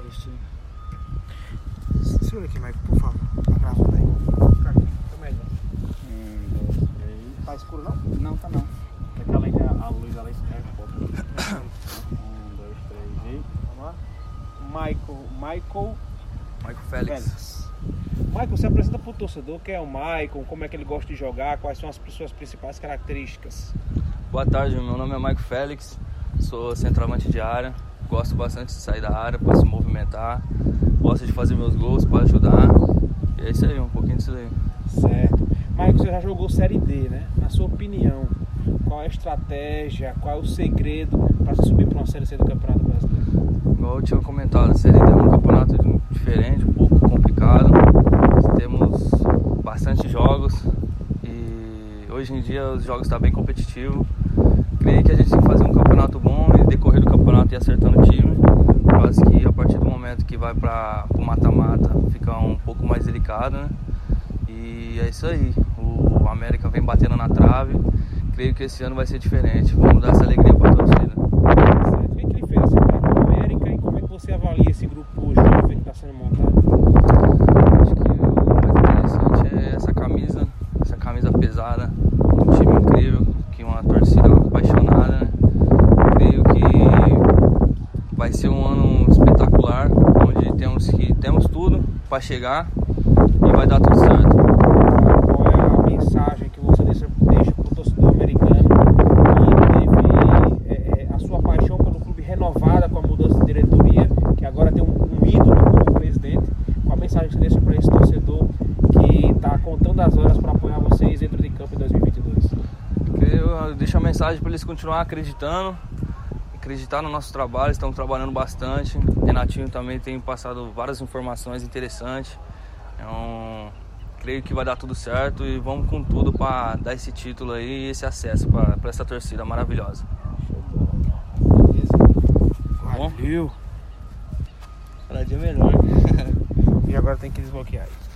Celestino. Segura aqui, Michael, por favor. Gravando aí. Fica aqui, fica melhor. Um, dois, três. Tá escuro não? Não, tá não. Daquela lente, a luz ela esquece um pouco. Um, dois, três e. Vamos lá. Michael, Michael Michael Félix. Félix. Michael, você apresenta pro torcedor quem é o Michael, como é que ele gosta de jogar, quais são as suas principais características. Boa tarde, meu nome é Michael Félix, sou centroavante de área, gosto bastante de sair da área para se movimentar, gosto de fazer meus gols para ajudar. E é isso aí, um pouquinho disso aí. Certo. Michael, você já jogou Série D, né? Na sua opinião, qual é a estratégia, qual é o segredo para subir para uma Série C do Campeonato Brasileiro? Igual eu tinha comentado, a Série D é um campeonato diferente, um pouco complicado. Temos bastante jogos e hoje em dia os jogos estão bem competitivos. Creio que a gente tem que fazer um campeonato bom e decorrer do campeonato e acertando o time. Quase que a partir do momento que vai para o mata-mata fica um pouco mais delicado, né? E é isso aí. O América vem batendo na trave. Creio que esse ano vai ser diferente. Vamos dar essa alegria para a torcida. Certo. Quem que lhe fez acertar com a América e como é que você avalia esse grupo jovem que está sendo montado? Acho que o mais interessante é essa camisa, essa camisa pesada, um time incrível, que uma torcida apaixonada, né? Creio que vai ser um ano espetacular, onde temos tudo para chegar e vai dar tudo certo. Qual é a mensagem que você deixa, deixa para o torcedor americano que teve é, é, a sua paixão pelo clube renovada com a mudança de diretoria, que agora tem um, um ídolo como presidente? Qual a mensagem que você deixa para esse torcedor que está contando as horas para apoiar vocês dentro de campo em 2022? Eu deixo a mensagem para eles continuar acreditando, acreditar no nosso trabalho, estamos trabalhando bastante. Renatinho também tem passado várias informações interessantes. Então, creio que vai dar tudo certo e vamos com tudo para dar esse título aí e esse acesso para essa torcida maravilhosa. Valeu. Cada dia melhor. E agora tem que desbloquear aí.